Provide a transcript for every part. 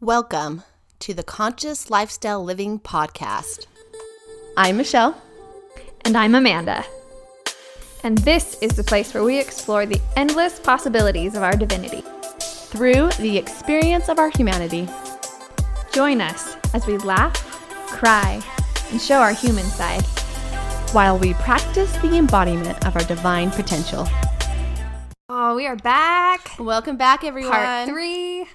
Welcome to the Conscious Lifestyle Living Podcast. I'm Michelle. And I'm Amanda. And this is the place where we explore the endless possibilities of our divinity. Through the experience of our humanity. Join us as we laugh, cry, and show our human side. While we practice the embodiment of our divine potential. Oh, we are back. Welcome back, everyone. Part three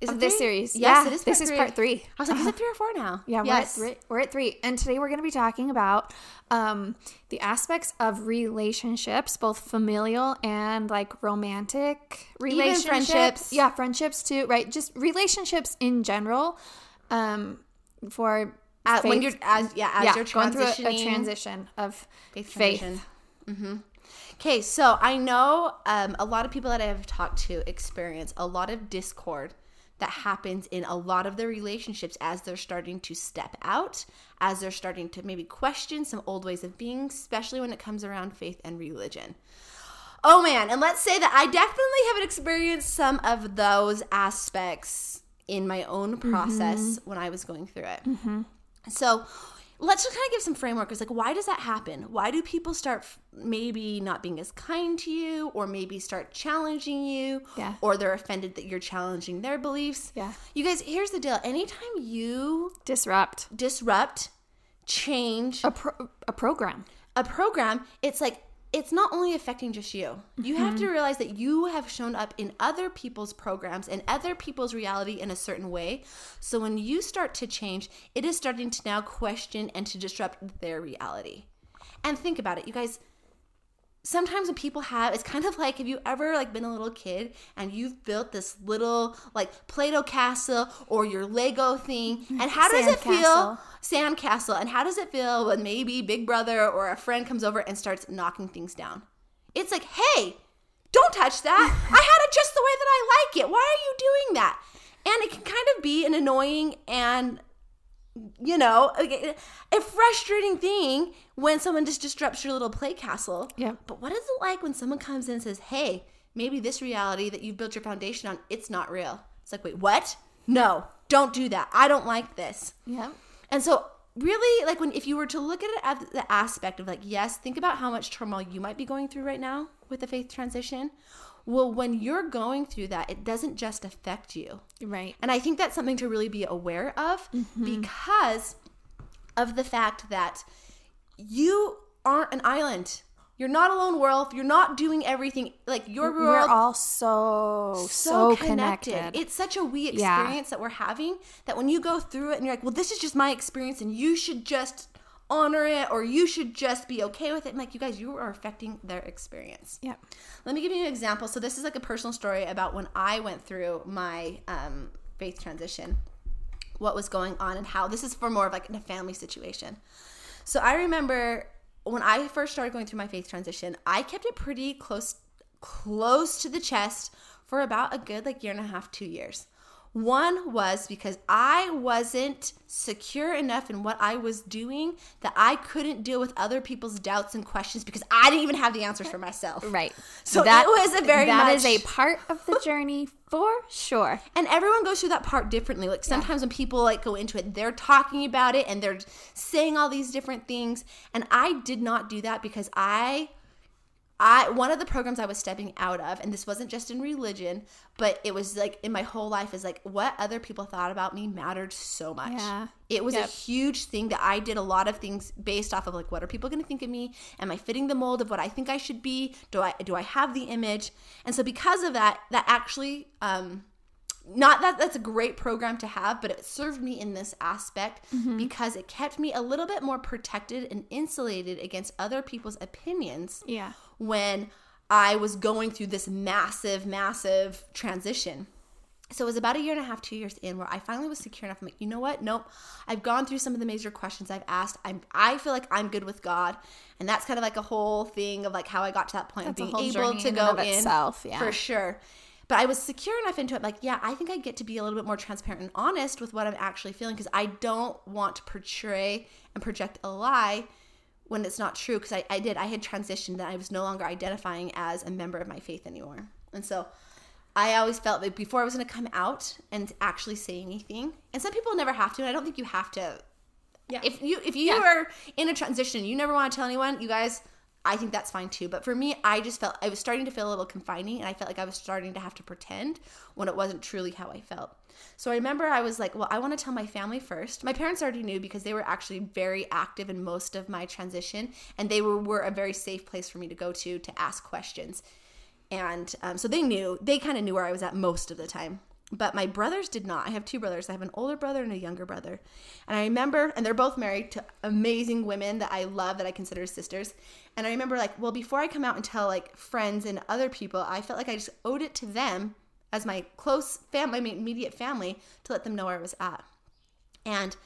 Is it this series. Yes, yeah, it is. This part is three. part three. I was like, is it three or four now? Yeah, yes. we're, at three, we're at three. And today we're going to be talking about um, the aspects of relationships, both familial and like romantic relationships. friendships. Yeah, friendships too, right? Just relationships in general um, for At- when you're as yeah as yeah, you're going through a, a transition of faith faith. transition. Mm-hmm. Okay, so I know um, a lot of people that I've talked to experience a lot of discord that happens in a lot of their relationships as they're starting to step out, as they're starting to maybe question some old ways of being, especially when it comes around faith and religion. Oh man, and let's say that I definitely have experienced some of those aspects in my own process mm-hmm. when I was going through it. Mm-hmm. So let's just kind of give some framework. It's like, why does that happen? Why do people start maybe not being as kind to you, or maybe start challenging you, Yeah. or they're offended that you're challenging their beliefs? Yeah. You guys, here's the deal. Anytime you disrupt disrupt, change a, pro- a program. a program, it's like it's not only affecting just you. You have Mm-hmm. to realize that you have shown up in other people's programs and other people's reality in a certain way. So when you start to change, it is starting to now question and to disrupt their reality. And think about it, you guys. Sometimes when people have, it's kind of like have you ever like been a little kid and you've built this little like Play-Doh castle or your Lego thing, mm-hmm. and how does it feel? Sandcastle. sandcastle. And how does it feel when maybe Big Brother or a friend comes over and starts knocking things down? It's like, hey, don't touch that. I had it just the way that I like it. Why are you doing that? And it can kind of be an annoying and you know, a frustrating thing when someone just disrupts your little play castle. Yep. But what is it like when someone comes in and says, "Hey, maybe this reality that you've built your foundation on, it's not real." It's like, "Wait, what? No, don't do that. I don't like this." Yeah. And so, really, like when if you were to look at it at the aspect of like, yes, think about how much turmoil you might be going through right now with the faith transition. Well, when you're going through that, it doesn't just affect you. Right. And I think that's something to really be aware of mm-hmm. because of the fact that you aren't an island. You're not a lone wolf. You're not doing everything like your We're world all so so, connected. it's such a we Yeah. experience that we're having that when you go through it and you're like, well, this is just my experience and you should just honor it or you should just be okay with it. I'm like, you guys, you are affecting their experience. yeah. Let me give you an example. So this is like a personal story about when I went through my um, faith transition, what was going on and how. This is for more of like in a family situation. So I remember when I first started going through my faith transition, I kept it pretty close close to the chest for about a good like year and a half, two years. One was because I wasn't secure enough in what I was doing that I couldn't deal with other people's doubts and questions because I didn't even have the answers for myself. Right. So it was a very that is much- a part of the journey for sure. And everyone goes through that part differently. Like sometimes when people like go into it, they're talking about it and they're saying all these different things. And I did not do that because I I one of the programs I was stepping out of, and this wasn't just in religion, but it was like in my whole life is like what other people thought about me mattered so much. Yeah. It was a huge thing that I did a lot of things based off of like what are people going to think of me? Am I fitting the mold of what I think I should be? Do I do I have the image? And so because of that, that actually um not that that's a great program to have, but it served me in this aspect because it kept me a little bit more protected and insulated against other people's opinions Yeah. When I was going through this massive, massive transition. So it was about a year and a half, two years in, where I finally was secure enough. I'm like, you know what? Nope. I've gone through some of the major questions I've asked. I'm, I feel like I'm good with God, and that's kind of like a whole thing of like how I got to that point That's of being able to in go in itself, yeah. for sure. But I was secure enough into it, like, yeah, I think I get to be a little bit more transparent and honest with what I'm actually feeling because I don't want to portray and project a lie when it's not true. Because I, I did, I had transitioned and I was no longer identifying as a member of my faith anymore. And so I always felt like before I was going to come out and actually say anything, and some people never have to. And I don't think you have to. Yeah. If you if you Yeah. are in a transition, you never want to tell anyone. You guys, I think that's fine too. But for me, I just felt I was starting to feel a little confining, and I felt like I was starting to have to pretend when it wasn't truly how I felt. So I remember I was like, well, I want to tell my family first. My parents already knew because they were actually very active in most of my transition, and they were, were a very safe place for me to go to to ask questions. And um, so they knew, they kind of knew where I was at most of the time. But my brothers did not. I have two brothers. I have an older brother and a younger brother. And I remember, and they're both married to amazing women that I love, that I consider sisters. And I remember, like, well, before I come out and tell like friends and other people, I felt like I just owed it to them as my close family, my immediate family, to let them know where I was at. And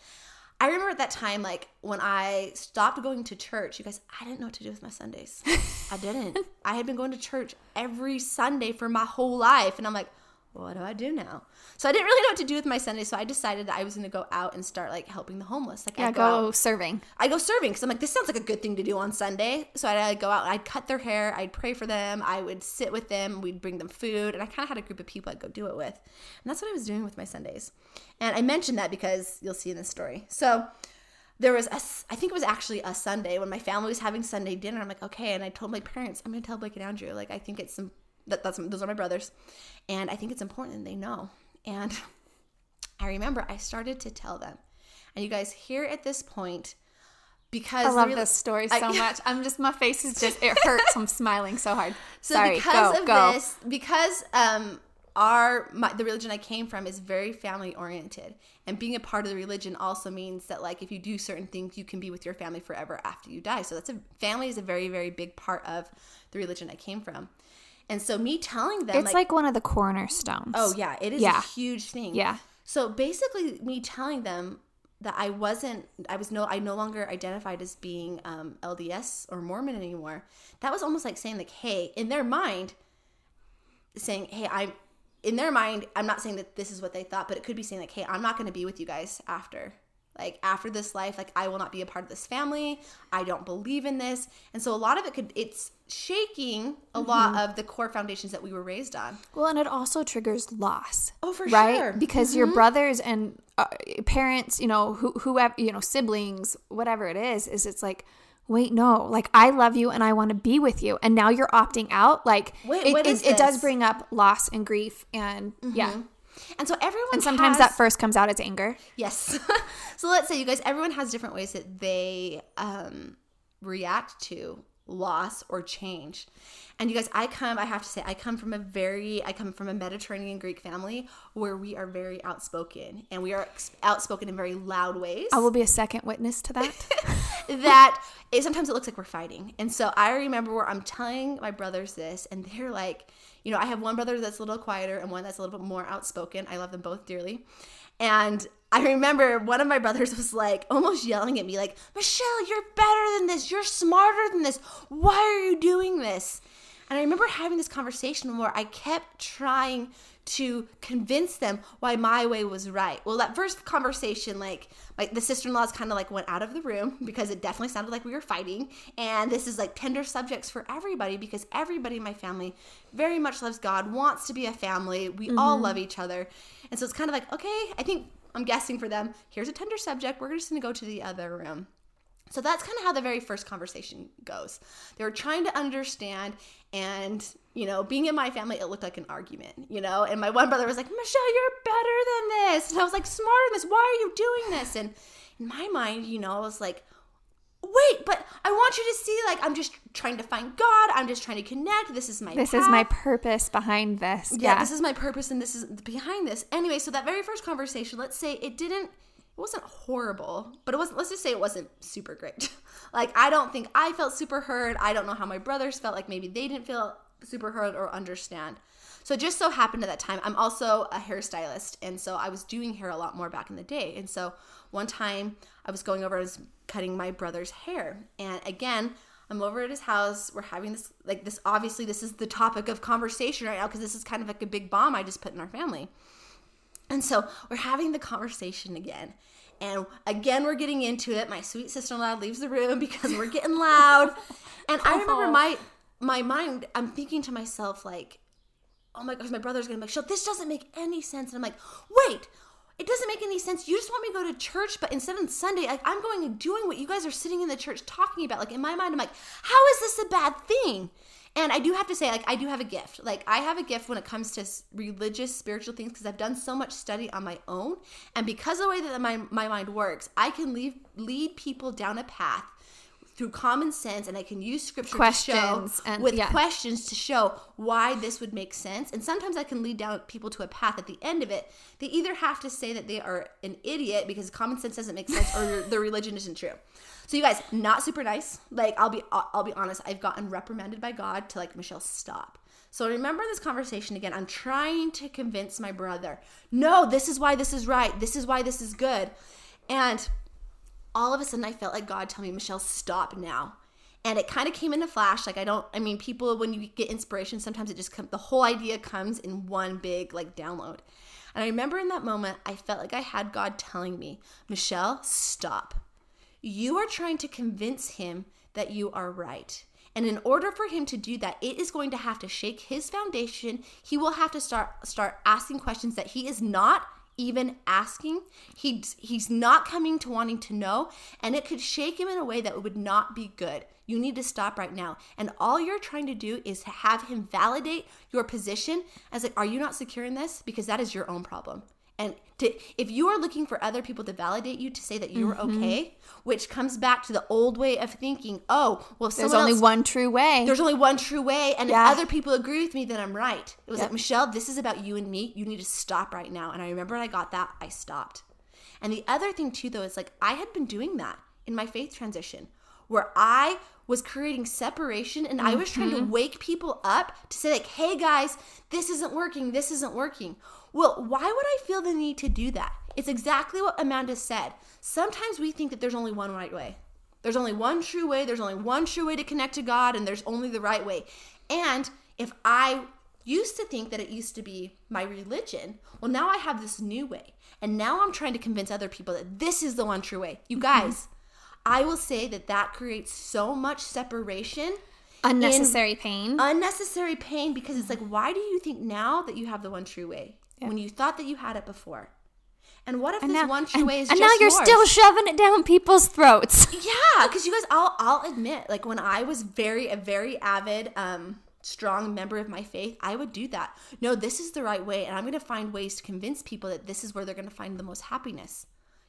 I remember at that time, like when I stopped going to church, you guys, I didn't know what to do with my Sundays. I didn't. I had been going to church every Sunday for my whole life. And I'm like, what do I do now? So I didn't really know what to do with my Sundays. So I decided that I was going to go out and start like helping the homeless. Like Yeah, I'd go serving. I go serving because I'm like, this sounds like a good thing to do on Sunday. So I'd, I'd go out, I'd cut their hair, I'd pray for them, I would sit with them, we'd bring them food, and I kind of had a group of people I'd go do it with. And that's what I was doing with my Sundays. And I mentioned that because you'll see in this story. So there was a, I think it was actually a Sunday when my family was having Sunday dinner. I'm like, okay, and I told my parents, I'm gonna tell Blake and Andrew, like, I think it's some that that's those are my brothers, and I think it's important they know. And I remember I started to tell them, and you guys here at this point, because I love real- this story so I- much. I'm just my face is just it hurts. I'm smiling so hard. So Sorry, because go of go. this, because um our my, the religion I came from is very family oriented, and being a part of the religion also means that like if you do certain things, you can be with your family forever after you die. So that's a family is a very very big part of the religion I came from, and so me telling them It's like, one of the cornerstones. Oh yeah, it is Yeah. a huge thing. Yeah. So basically, me telling them that I wasn't, I was no, I no longer identified as being um, LDS or Mormon anymore. That was almost like saying like, hey, in their mind, saying, hey, I'm. In their mind, I'm not saying that this is what they thought, but it could be saying like, "Hey, I'm not going to be with you guys after, like after this life. Like, I will not be a part of this family. I don't believe in this." And so a lot of it could, it's shaking a mm-hmm. lot of the core foundations that we were raised on. Well, and it also triggers loss. Oh, for right? sure. Because your mm-hmm. brothers and uh, parents, you know, who whoever, you know, siblings, whatever it is, is it's like, wait, no, like I love you and I want to be with you, and now you're opting out. Like, Wait, it, it, it does bring up loss and grief, and yeah, mm-hmm. And so everyone and sometimes has, that first comes out as anger. Yes. so let's say you guys, everyone has different ways that they um, react to loss or change. And you guys, I come, I have to say, I come from a very, I come from a Mediterranean Greek family where we are very outspoken and we are outspoken in very loud ways. I will be a second witness to that. that it, sometimes it looks like we're fighting. And so I remember where I'm telling my brothers this, and they're like, you know, I have one brother that's a little quieter and one that's a little bit more outspoken. I love them both dearly. And I remember one of my brothers was like almost yelling at me, like, Michelle, you're better than this. You're smarter than this. Why are you doing this? And I remember having this conversation where I kept trying to convince them why my way was right. Well, that first conversation, like, like the sister-in-laws kind of like went out of the room because it definitely sounded like we were fighting. And this is like tender subjects for everybody because everybody in my family very much loves God, wants to be a family. We all mm-hmm. love each other. And so it's kind of like, okay, I think I'm guessing for them, here's a tender subject. We're just going to go to the other room. So that's kind of how the very first conversation goes. They were trying to understand, and you know, being in my family, it looked like an argument, you know. And my one brother was like, "Michelle, you're better than this," and I was like, "Smarter than this. Why are you doing this?" And in my mind, you know, I was like, "Wait, but I want you to see, like, I'm just trying to find God. I'm just trying to connect. This is my this is my purpose behind this. yeah, Yeah. this is my purpose and this is behind this. Anyway, so that very first conversation, let's say it didn't it wasn't horrible, but it wasn't let's just say it wasn't super great. like I don't think I felt super heard. I don't know how my brothers felt like maybe they didn't feel super heard or understand. So it just so happened at that time, I'm also a hairstylist, and so I was doing hair a lot more back in the day. And so one time I was going over, I was cutting my brother's hair, and again, I'm over at his house. We're having this, like this. Obviously, this is the topic of conversation right now because this is kind of like a big bomb I just put in our family. And so we're having the conversation again. And again, we're getting into it. My sweet sister in law leaves the room because we're getting loud. And I remember Oh. my my mind, I'm thinking to myself, like, oh my gosh, my brother's gonna be like, Michelle, this doesn't make any sense. And I'm like, wait, it doesn't make any sense. You just want me to go to church, but instead on Sunday, like I'm going and doing what you guys are sitting in the church talking about. Like in my mind, I'm like, how is this a bad thing? And I do have to say, like, I do have a gift. Like, I have a gift when it comes to religious, spiritual things because I've done so much study on my own. And because of the way that my, my mind works, I can leave, lead people down a path through common sense and I can use scripture Questions to show and- with yeah. questions to show why this would make sense. And sometimes I can lead down people to a path at the end of it. They either have to say that they are an idiot because common sense doesn't make sense or their religion isn't true. So you guys, not super nice. Like I'll be I'll be honest, I've gotten reprimanded by God to like Michelle stop. So remember this conversation again. I'm trying to convince my brother. No, this is why this is right. This is why this is good. And all of a sudden I felt like God tell me, Michelle, stop now. And it kind of came in a flash. Like I don't, I mean, people when you get inspiration, sometimes it just comes. The whole idea comes in one big like download. And I remember in that moment, I felt like I had God telling me, Michelle, stop. You are trying to convince him that you are right. And in order for him to do that, it is going to have to shake his foundation. He will have to start start asking questions that he is not even asking. He he's not coming to wanting to know, and it could shake him in a way that would not be good. You need to stop right now. And all you're trying to do is have him validate your position as like, are you not secure in this? Because that is your own problem. And to, if you are looking for other people to validate you to say that you're Mm-hmm. okay, which comes back to the old way of thinking, oh, well, There's only else, one true way. there's only one true way, and Yeah. if other people agree with me, then I'm right. It was Yep. like Michelle, this is about you and me. You need to stop right now. And I remember when I got that, I stopped. And the other thing too, though, is like I had been doing that in my faith transition, where I was creating separation and I was trying Mm-hmm. to wake people up to say like, hey guys, this isn't working. This isn't working. Well, why would I feel the need to do that? It's exactly what Amanda said. Sometimes we think that there's only one right way. There's only one true way. There's only one true way to connect to God, and there's only the right way. And if I used to think that it used to be my religion, well, now I have this new way. And now I'm trying to convince other people that this is the one true way. You mm-hmm. guys, I will say that that creates so much separation, Unnecessary pain. unnecessary pain, because it's like, why do you think now that you have the one true way Yeah. when you thought that you had it before? And what if and this now, one true and, way is and now you're yours? still shoving it down people's throats. Yeah, because you guys, I'll I'll admit, like when I was very a very avid, um, strong member of my faith, I would do that. No, this is the right way, and I'm gonna find ways to convince people that this is where they're gonna find the most happiness.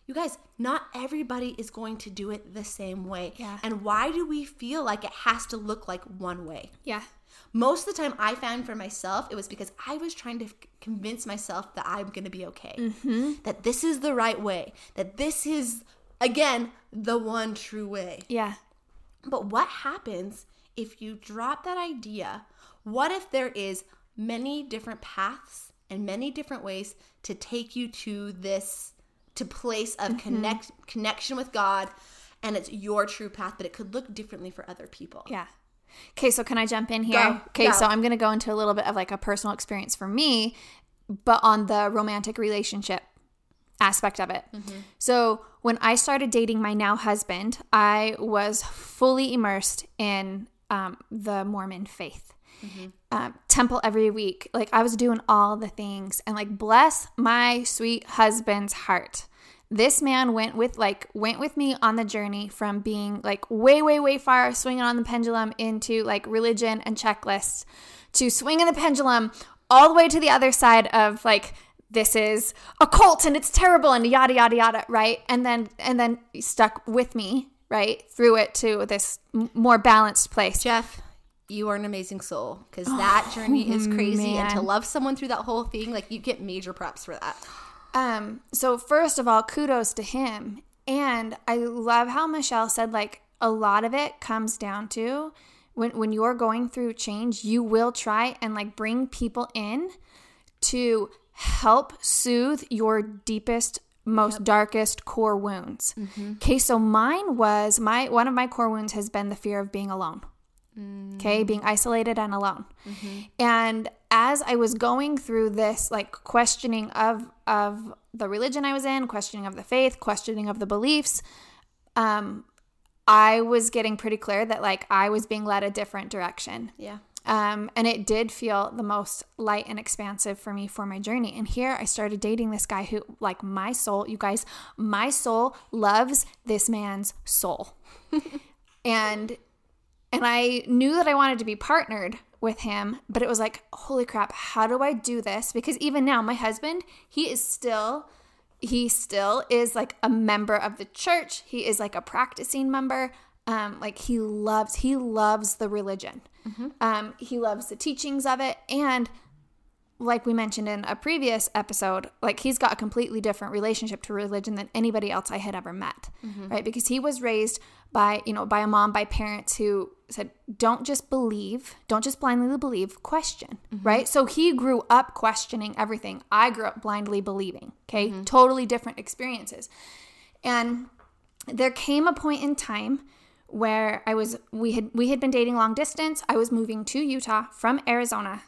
You guys, not everybody is going to do it the same way. Yeah. And why do we feel like it has to look like one way? yeah. Most of the time, I found for myself, it was because I was trying to convince myself that I'm going to be okay. Mm-hmm. That this is the right way. That this is, again, the one true way. Yeah. But what happens if you drop that idea? What if there is many different paths and many different ways to take you to this to place of mm-hmm. connect connection with God and it's your true path, but it could look differently for other people. Yeah. Okay, so can I jump in here? Go, okay, go. so I'm going to go into a little bit of like a personal experience for me, but on the romantic relationship aspect of it. So, when I started dating my now husband, I was fully immersed in um, the Mormon faith. Um, temple every week. Like, I was doing all the things, and like, bless my sweet husband's heart this man went with like went with me on the journey from being like way way way far swinging on the pendulum into like religion and checklists to swinging the pendulum all the way to the other side of like this is a cult and it's terrible and yada yada yada right and then and then stuck with me right through it to this m- more balanced place Jeff, you are an amazing soul because oh, that journey is crazy. And to Oh, love someone through that whole thing, like you get major props for that. Um, so first of all, kudos to him. And I love how Michelle said like a lot of it comes down to when when you're going through change, you will try and like bring people in to help soothe your deepest most darkest core wounds. Okay, so mine was my one of my core wounds has been the fear of being alone. Okay, being isolated and alone. And as I was going through this like questioning of of the religion I was in, questioning of the faith, questioning of the beliefs, um I was getting pretty clear that like I was being led a different direction. Yeah. Um, and it did feel the most light and expansive for me for my journey. And here I started dating this guy who, like, my soul, you guys, my soul loves this man's soul. and and I knew that I wanted to be partnered with him, but it was like, holy crap, how do I do this? Because even now, my husband, he is still he still is like a member of the church. He is like a practicing member. Um, like he loves he loves the religion. Mm-hmm. Um, he loves the teachings of it, and like we mentioned in a previous episode, like he's got a completely different relationship to religion than anybody else I had ever met, mm-hmm. right? Because he was raised by, you know, by a mom, by parents who said, don't just believe, don't just blindly believe, question, mm-hmm. right? So he grew up questioning everything. I grew up blindly believing, okay? Mm-hmm. Totally different experiences. And there came a point in time where I was we had we had been dating long distance. I was moving to Utah from Arizona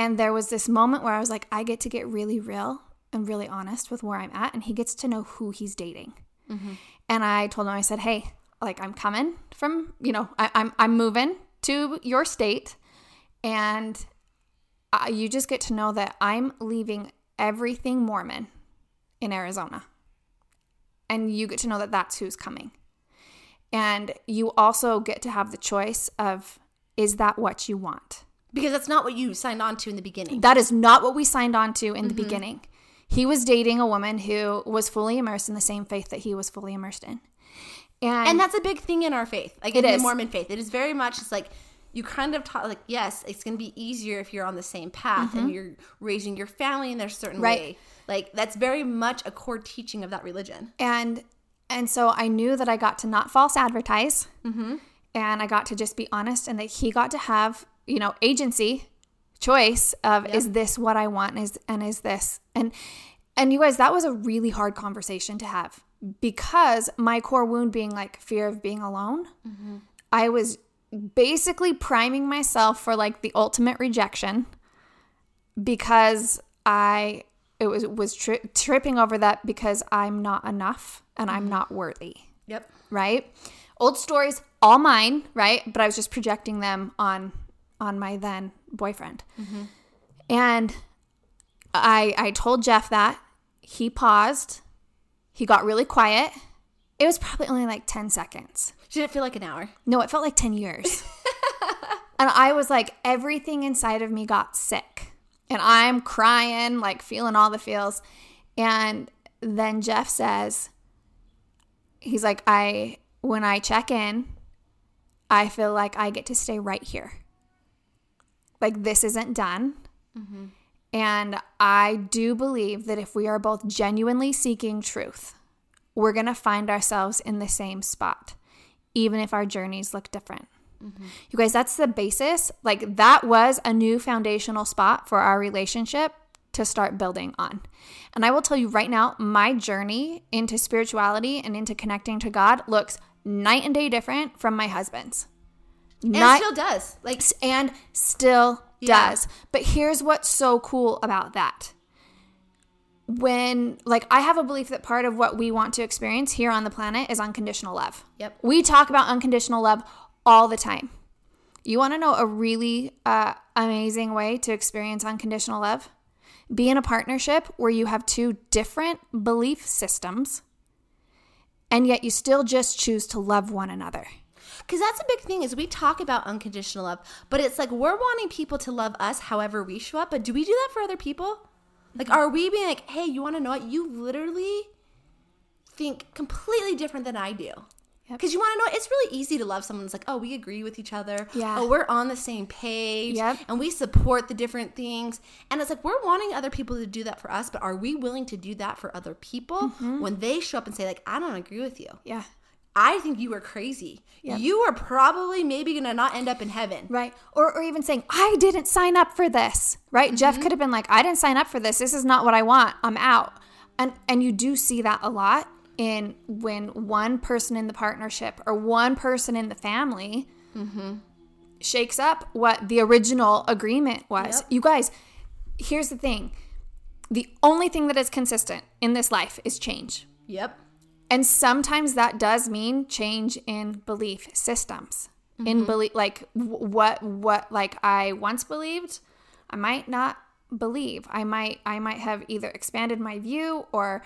and there was this moment where I was like, I get to get really real and really honest with where I'm at, and he gets to know who he's dating. Mm-hmm. And I told him, I said, Hey, like I'm coming from, you know, I, am I'm, I'm moving to your state, and uh, you just get to know that I'm leaving everything Mormon in Arizona, and you get to know that that's who's coming. And you also get to have the choice of, is that what you want? Because that's not what you signed on to in the beginning. That is not what we signed on to in mm-hmm. the beginning. He was dating a woman who was fully immersed in the same faith that he was fully immersed in. And, and that's a big thing in our faith, like in is. the Mormon faith. It is very much it's like you kind of taught, like, yes, it's going to be easier if you're on the same path mm-hmm. and you're raising your family in a certain right. way. Like that's very much a core teaching of that religion. And and so I knew that I got to not false advertise, mm-hmm. and I got to just be honest, and that he got to have you know, agency, choice of yep. is this what I want and is and is this and and you guys that was a really hard conversation to have because my core wound being like fear of being alone. Mm-hmm. I was basically priming myself for like the ultimate rejection because I it was was tri- tripping over that because I'm not enough and mm-hmm. I'm not worthy. Yep. Right? Old stories all mine, right? But I was just projecting them on on my then boyfriend. Mm-hmm. And I I told Jeff that. He paused. He got really quiet. It was probably only like 10 seconds. Did it feel like an hour? No, it felt like 10 years. and I was like, everything inside of me got sick. And I'm crying, like feeling all the feels. And then Jeff says, he's like, I, when I check in, I feel like I get to stay right here like this isn't done. Mm-hmm. And I do believe that if we are both genuinely seeking truth, we're going to find ourselves in the same spot, even if our journeys look different. Mm-hmm. You guys, that's the basis. Like, that was a new foundational spot for our relationship to start building on. And I will tell you right now, my journey into spirituality and into connecting to God looks night and day different from my husband's. Not, and still does. Like and still yeah. does. But here's what's so cool about that. When like I have a belief that part of what we want to experience here on the planet is unconditional love. Yep. We talk about unconditional love all the time. You want to know a really uh, amazing way to experience unconditional love? Be in a partnership where you have two different belief systems and yet you still just choose to love one another because that's a big thing is we talk about unconditional love but it's like we're wanting people to love us however we show up but do we do that for other people like mm-hmm. are we being like hey you want to know what you literally think completely different than i do because yep. you want to know it's really easy to love someone that's like oh we agree with each other yeah oh we're on the same page yep. and we support the different things and it's like we're wanting other people to do that for us but are we willing to do that for other people mm-hmm. when they show up and say like i don't agree with you yeah I think you are crazy. Yep. You are probably maybe going to not end up in heaven. Right. Or, or even saying, I didn't sign up for this. Right. Mm-hmm. Jeff could have been like, I didn't sign up for this. This is not what I want. I'm out. And, and you do see that a lot in when one person in the partnership or one person in the family mm-hmm. shakes up what the original agreement was. Yep. You guys, here's the thing the only thing that is consistent in this life is change. Yep. And sometimes that does mean change in belief systems. in mm-hmm. belief like w- what what like I once believed, I might not believe. I might I might have either expanded my view or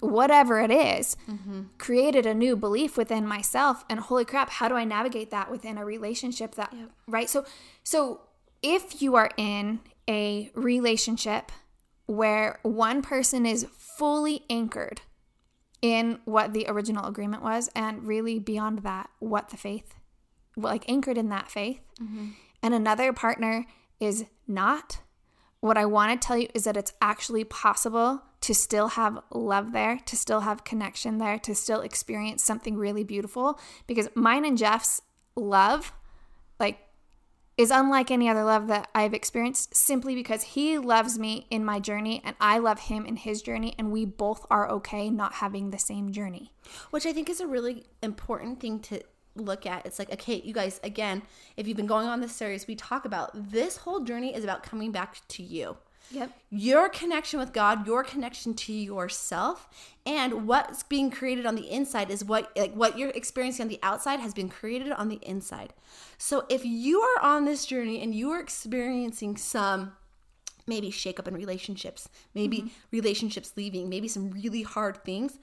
whatever it is, mm-hmm. created a new belief within myself and holy crap how do i navigate that within a relationship that right so so if you are in a relationship where one person is fully anchored in what the original agreement was and really beyond that what the faith like anchored in that faith mm-hmm. and another partner is not what I want to tell you is that it's actually possible to still have love there, to still have connection there, to still experience something really beautiful. Because mine and Jeff's love, is unlike any other love that I've experienced simply because he loves me in my journey and I love him in his journey, and we both are okay not having the same journey. which I think is a really important thing to look at. It's like, okay, you guys, again, if you've been going on this series, we talk about this whole journey is about coming back to you. Yep. Your connection with God, your connection to yourself, and what's being created on the inside is what like what you're experiencing on the outside has been created on the inside. So if you are on this journey and you are experiencing some maybe shake up in relationships, maybe mm-hmm. relationships leaving, maybe some really hard things.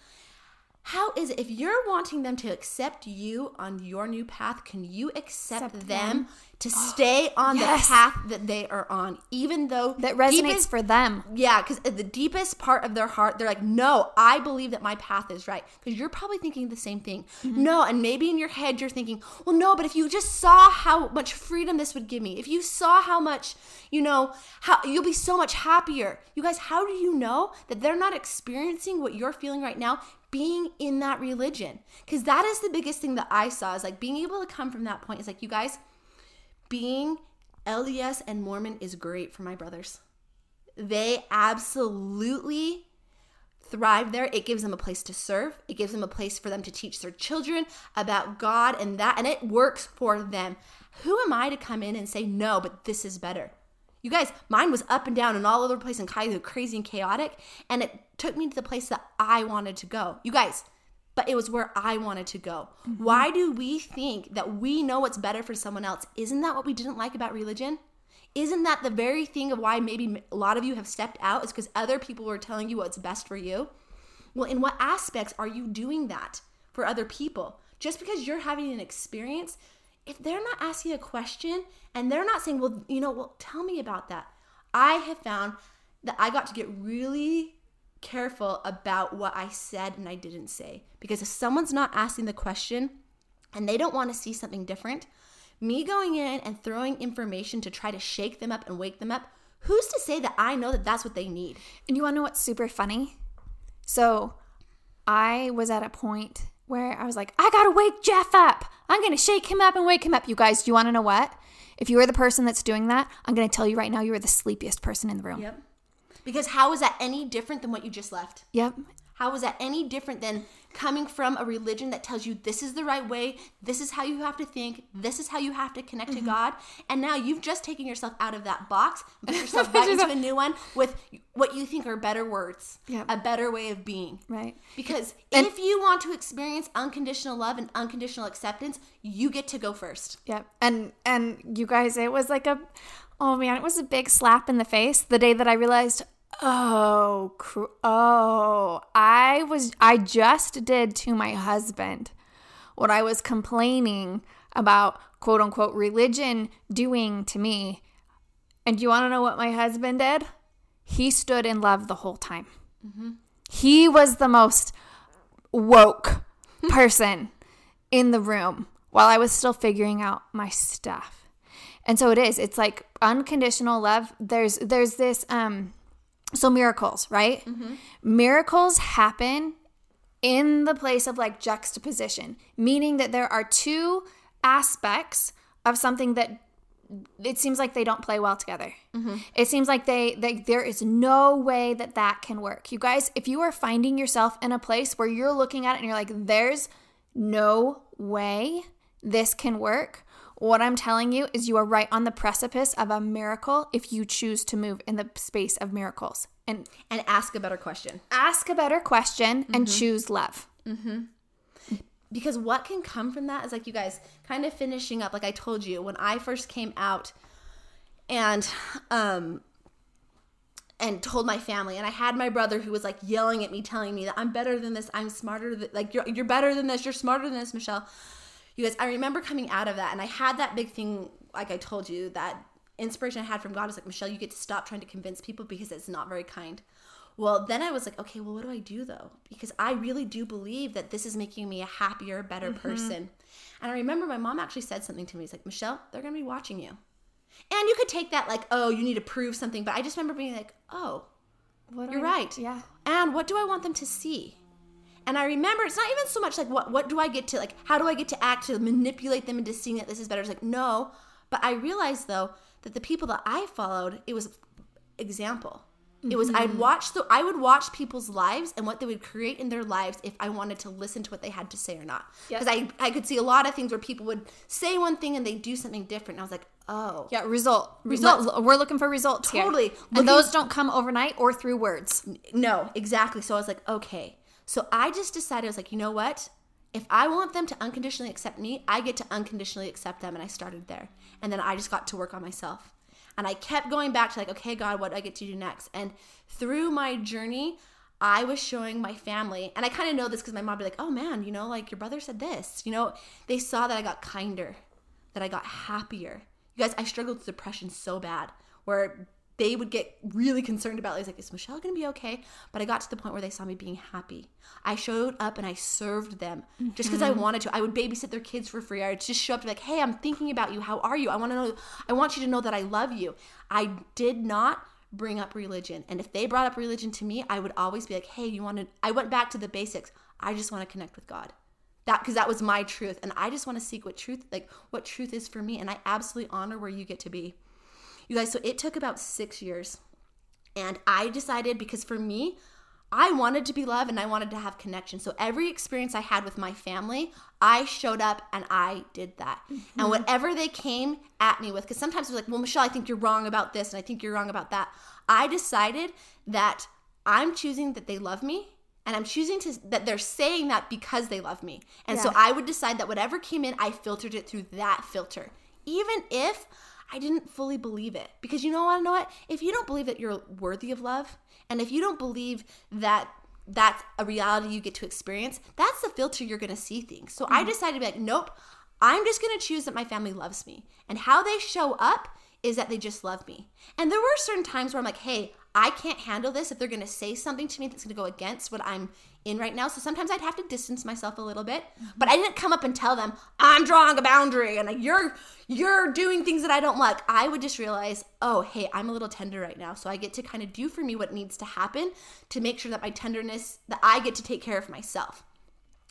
How is it if you're wanting them to accept you on your new path, can you accept, Accept them, them. to stay on yes. the path that they are on, even though That resonates deepest- for them. yeah, because the deepest part of their heart, they're like, no, I believe that my path is right. Because you're probably thinking the same thing. Mm-hmm. No, and maybe in your head you're thinking, well, no, but if you just saw how much freedom this would give me, if you saw how much, you know, how you'll be so much happier. You guys, how do you know that they're not experiencing what you're feeling right now? Being in that religion. Because that is the biggest thing that I saw is like being able to come from that point. Is like, you guys, being LDS and Mormon is great for my brothers. They absolutely thrive there. It gives them a place to serve. It gives them a place for them to teach their children about God and that, and it works for them. Who am I to come in and say no, but this is better? You guys, mine was up and down and all over the place and kind of crazy and chaotic, and it took me to the place that I wanted to go. You guys, but it was where I wanted to go. Mm-hmm. Why do we think that we know what's better for someone else? Isn't that what we didn't like about religion? Isn't that the very thing of why maybe a lot of you have stepped out? Is because other people were telling you what's best for you? Well, in what aspects are you doing that for other people? Just because you're having an experience, if they're not asking a question and they're not saying, well, you know, well, tell me about that. I have found that I got to get really careful about what I said and I didn't say. Because if someone's not asking the question and they don't want to see something different, me going in and throwing information to try to shake them up and wake them up, who's to say that I know that that's what they need? And you want to know what's super funny? So I was at a point where I was like, I gotta wake Jeff up. I'm gonna shake him up and wake him up. You guys, do you want to know what? If you are the person that's doing that, I'm gonna tell you right now, you are the sleepiest person in the room. Yep. Because how is that any different than what you just left? Yep. How is that any different than coming from a religion that tells you this is the right way, this is how you have to think, this is how you have to connect to mm-hmm. God, and now you've just taken yourself out of that box put yourself back into a new one with what you think are better words, a better way of being. Right. Because And- if you want to experience unconditional love and unconditional acceptance, you get to go first. Yep. And and you guys, it was like a oh man, it was a big slap in the face the day that I realized, oh, cr- oh, I was I just did to my husband what I was complaining about quote unquote religion doing to me. And you want to know what my husband did? He stood in love the whole time. He was the most woke person in the room while I was still figuring out my stuff. And so it is. It's like unconditional love. There's there's this um so miracles, right? Mm-hmm. Miracles happen in the place of like juxtaposition, meaning that there are two aspects of something that it seems like they don't play well together. Mm-hmm. It seems like they, they there is no way that that can work. You guys, if you are finding yourself in a place where you're looking at it and you're like there's no way this can work, what I'm telling you is you are right on the precipice of a miracle if you choose to move in the space of miracles. And And ask a better question. ask a better question and choose love. because what can come from that is like you guys kind of finishing up like I told you when I first came out and um and told my family and I had my brother who was like yelling at me telling me that I'm better than this I'm smarter than like you're you're better than this you're smarter than this Michelle you guys I remember coming out of that and I had that big thing like I told you that inspiration I had from God was like Michelle you get to stop trying to convince people because it's not very kind well, then I was like, okay, well, what do I do though? Because I really do believe that this is making me a happier, better mm-hmm. person. And I remember my mom actually said something to me. It's like, Michelle, they're going to be watching you. And you could take that like, oh, you need to prove something. But I just remember being like, oh, what you're right. Yeah. And what do I want them to see? And I remember it's not even so much like what what do I get to like how do I get to act to manipulate them into seeing that this is better? It's like no, but I realized though that the people that I followed, it was example. It was I'd mm-hmm. watch the I would watch people's lives and what they would create in their lives if I wanted to listen to what they had to say or not. Because I I could see a lot of things where people would say one thing and they do something different. And I was like, oh, yeah, result, result. We're looking for results. Totally, here. and those don't come overnight or through words. No, exactly. So I was like, okay. So I just decided I was like, you know what? If I want them to unconditionally accept me, I get to unconditionally accept them, and I started there. And then I just got to work on myself. And I kept going back to like, okay, God, what do I get to do next? And through my journey, I was showing my family, and I kind of know this because my mom be like, oh man, you know, like your brother said this. You know, they saw that I got kinder, that I got happier. You guys, I struggled with depression so bad where they would get really concerned about like, is Michelle gonna be okay? But I got to the point where they saw me being happy. I showed up and I served them mm-hmm. just because I wanted to. I would babysit their kids for free. I would just show up to be like, hey, I'm thinking about you. How are you? I want to know. I want you to know that I love you. I did not bring up religion, and if they brought up religion to me, I would always be like, hey, you want to? I went back to the basics. I just want to connect with God that because that was my truth and i just want to seek what truth like what truth is for me and i absolutely honor where you get to be you guys, so it took about six years. And I decided because for me, I wanted to be loved and I wanted to have connection. So every experience I had with my family, I showed up and I did that. Mm-hmm. And whatever they came at me with, because sometimes they're like, well, Michelle, I think you're wrong about this and I think you're wrong about that. I decided that I'm choosing that they love me and I'm choosing to that they're saying that because they love me. And yeah. so I would decide that whatever came in, I filtered it through that filter. Even if I didn't fully believe it. Because you know what? Know what? If you don't believe that you're worthy of love, and if you don't believe that that's a reality you get to experience, that's the filter you're going to see things. So mm-hmm. I decided to be like, nope, I'm just going to choose that my family loves me. And how they show up is that they just love me. And there were certain times where I'm like, hey, I can't handle this if they're going to say something to me that's going to go against what I'm in right now. So sometimes I'd have to distance myself a little bit. Mm-hmm. But I didn't come up and tell them I'm drawing a boundary and you're you're doing things that I don't like. I would just realize, "Oh, hey, I'm a little tender right now." So I get to kind of do for me what needs to happen to make sure that my tenderness that I get to take care of myself.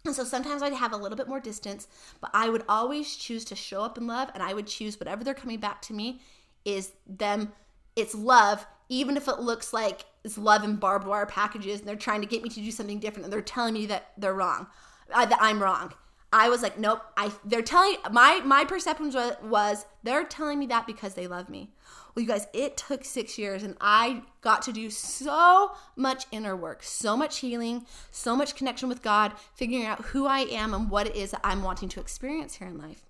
And so sometimes I'd have a little bit more distance, but I would always choose to show up in love and I would choose whatever they're coming back to me is them it's love even if it looks like it's love and barbed wire packages and they're trying to get me to do something different and they're telling me that they're wrong uh, that i'm wrong. I was like nope i they're telling my my perception was, was they're telling me that because they love me. Well you guys it took six years and i got to do so much inner work so much healing so much connection with god figuring out who i am and what it is that i'm wanting to experience here in life.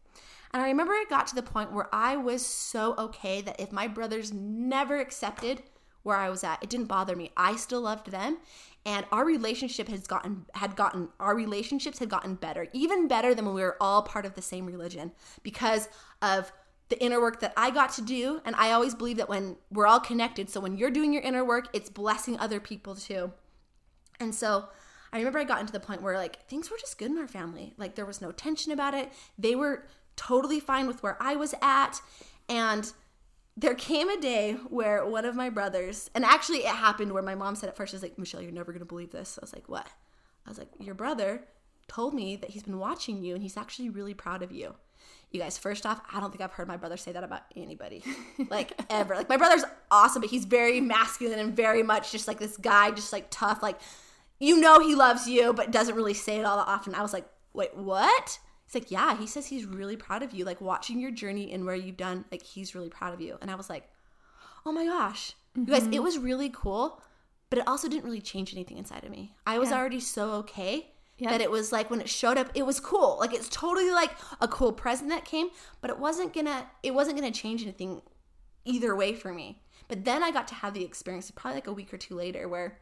And I remember it got to the point where I was so okay that if my brothers never accepted where I was at, it didn't bother me. I still loved them and our relationship has gotten had gotten our relationships had gotten better. Even better than when we were all part of the same religion because of the inner work that I got to do and I always believe that when we're all connected, so when you're doing your inner work, it's blessing other people too. And so I remember I got into the point where like things were just good in our family. Like there was no tension about it. They were totally fine with where I was at. And there came a day where one of my brothers, and actually it happened where my mom said at first, she's like, Michelle, you're never going to believe this. I was like, what? I was like, your brother told me that he's been watching you and he's actually really proud of you. You guys, first off, I don't think I've heard my brother say that about anybody, like ever. Like my brother's awesome, but he's very masculine and very much just like this guy, just like tough. Like you know he loves you, but doesn't really say it all that often. I was like, wait, what? He's like, yeah, he says he's really proud of you. Like watching your journey and where you've done, like he's really proud of you. And I was like, oh my gosh. Mm-hmm. You guys, it was really cool, but it also didn't really change anything inside of me. I was yeah. already so okay Yep. That it was like when it showed up, it was cool. Like it's totally like a cool present that came, but it wasn't gonna it wasn't gonna change anything either way for me. But then I got to have the experience probably like a week or two later where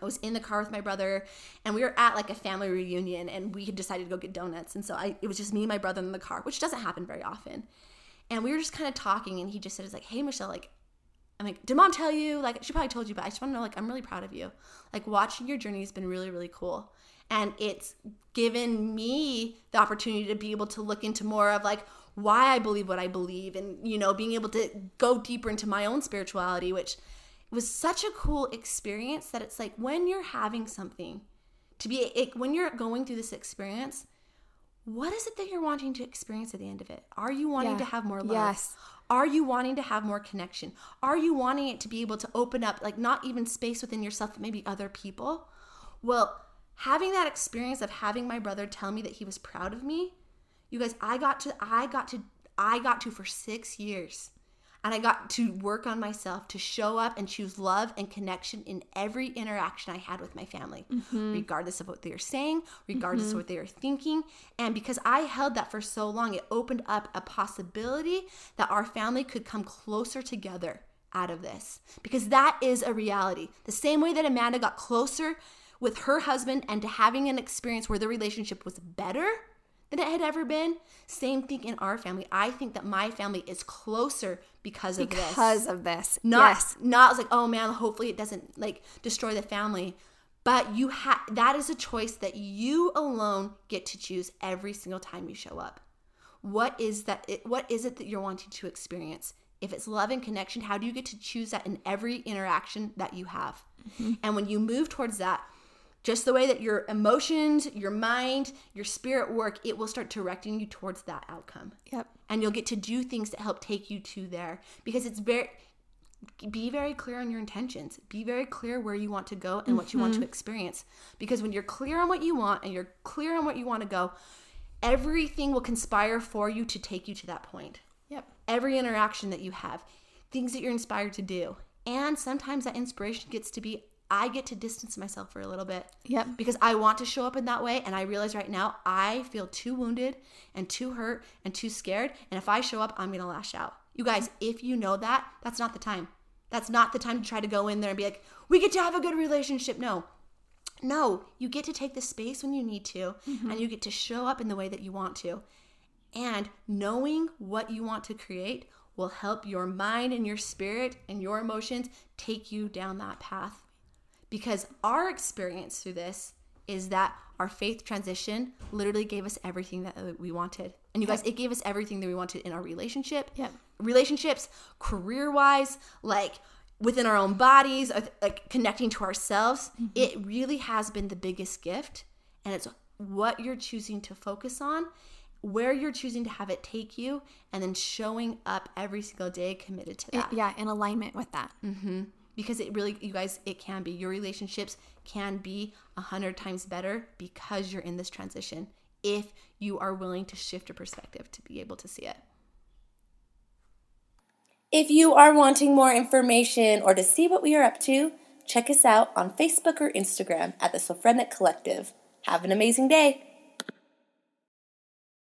I was in the car with my brother and we were at like a family reunion and we had decided to go get donuts. And so I it was just me and my brother in the car, which doesn't happen very often. And we were just kind of talking and he just said, it's like, hey Michelle, like I'm like, did mom tell you? Like, she probably told you, but I just want to know, like, I'm really proud of you. Like, watching your journey has been really, really cool. And it's given me the opportunity to be able to look into more of like why I believe what I believe and, you know, being able to go deeper into my own spirituality, which was such a cool experience that it's like when you're having something to be, it, when you're going through this experience, what is it that you're wanting to experience at the end of it? Are you wanting Yeah. to have more love? Yes. Are you wanting to have more connection? Are you wanting it to be able to open up, like not even space within yourself, but maybe other people? Well, having that experience of having my brother tell me that he was proud of me, you guys, I got to, I got to, I got to for six years. And I got to work on myself to show up and choose love and connection in every interaction I had with my family, mm-hmm. regardless of what they were saying, regardless of mm-hmm. what they were thinking. And because I held that for so long, it opened up a possibility that our family could come closer together out of this. Because that is a reality. The same way that Amanda got closer with her husband and to having an experience where the relationship was better than it had ever been. Same thing in our family. I think that my family is closer because of this. Because of this. Not yes. not like, oh man, hopefully it doesn't like destroy the family. But you have that is a choice that you alone get to choose every single time you show up. What is that it, what is it that you're wanting to experience? If it's love and connection, how do you get to choose that in every interaction that you have? Mm-hmm. And when you move towards that, just the way that your emotions, your mind, your spirit work, it will start directing you towards that outcome. Yep. And you'll get to do things that help take you to there because it's very be very clear on your intentions. Be very clear where you want to go and what you want to mm-hmm. experience. Because when you're clear on what you want and you're clear on what you want to go, everything will conspire for you to take you to that point Yep. every interaction that you have, things that you're inspired to do. And sometimes that inspiration gets to be I get to distance myself for a little bit. Yep. Because I want to show up in that way. And I realize right now I feel too wounded and too hurt and too scared. And if I show up, I'm going to lash out. You guys, if you know that, that's not the time. That's not the time to try to go in there and be like, we get to have a good relationship. No. No, you get to take the space when you need to, mm-hmm. and you get to show up in the way that you want to. And knowing what you want to create will help your mind and your spirit and your emotions take you down that path. Because our experience through this is that our faith transition literally gave us everything that we wanted. And you guys, it gave us everything that we wanted in our relationship. Yep. Relationships, career wise, like within our own bodies, like connecting to ourselves. Mm-hmm. It really has been the biggest gift. And it's what you're choosing to focus on, where you're choosing to have it take you, and then showing up every single day committed to that Yeah, in alignment with that. Mm-hmm. Because it really you guys it can be your relationships can be a hundred times better because you're in this transition if you are willing to shift your perspective to be able to see it If you are wanting more information or to see what we are up to, check us out on Facebook or Instagram at the Sophrenic Collective. Have an amazing day.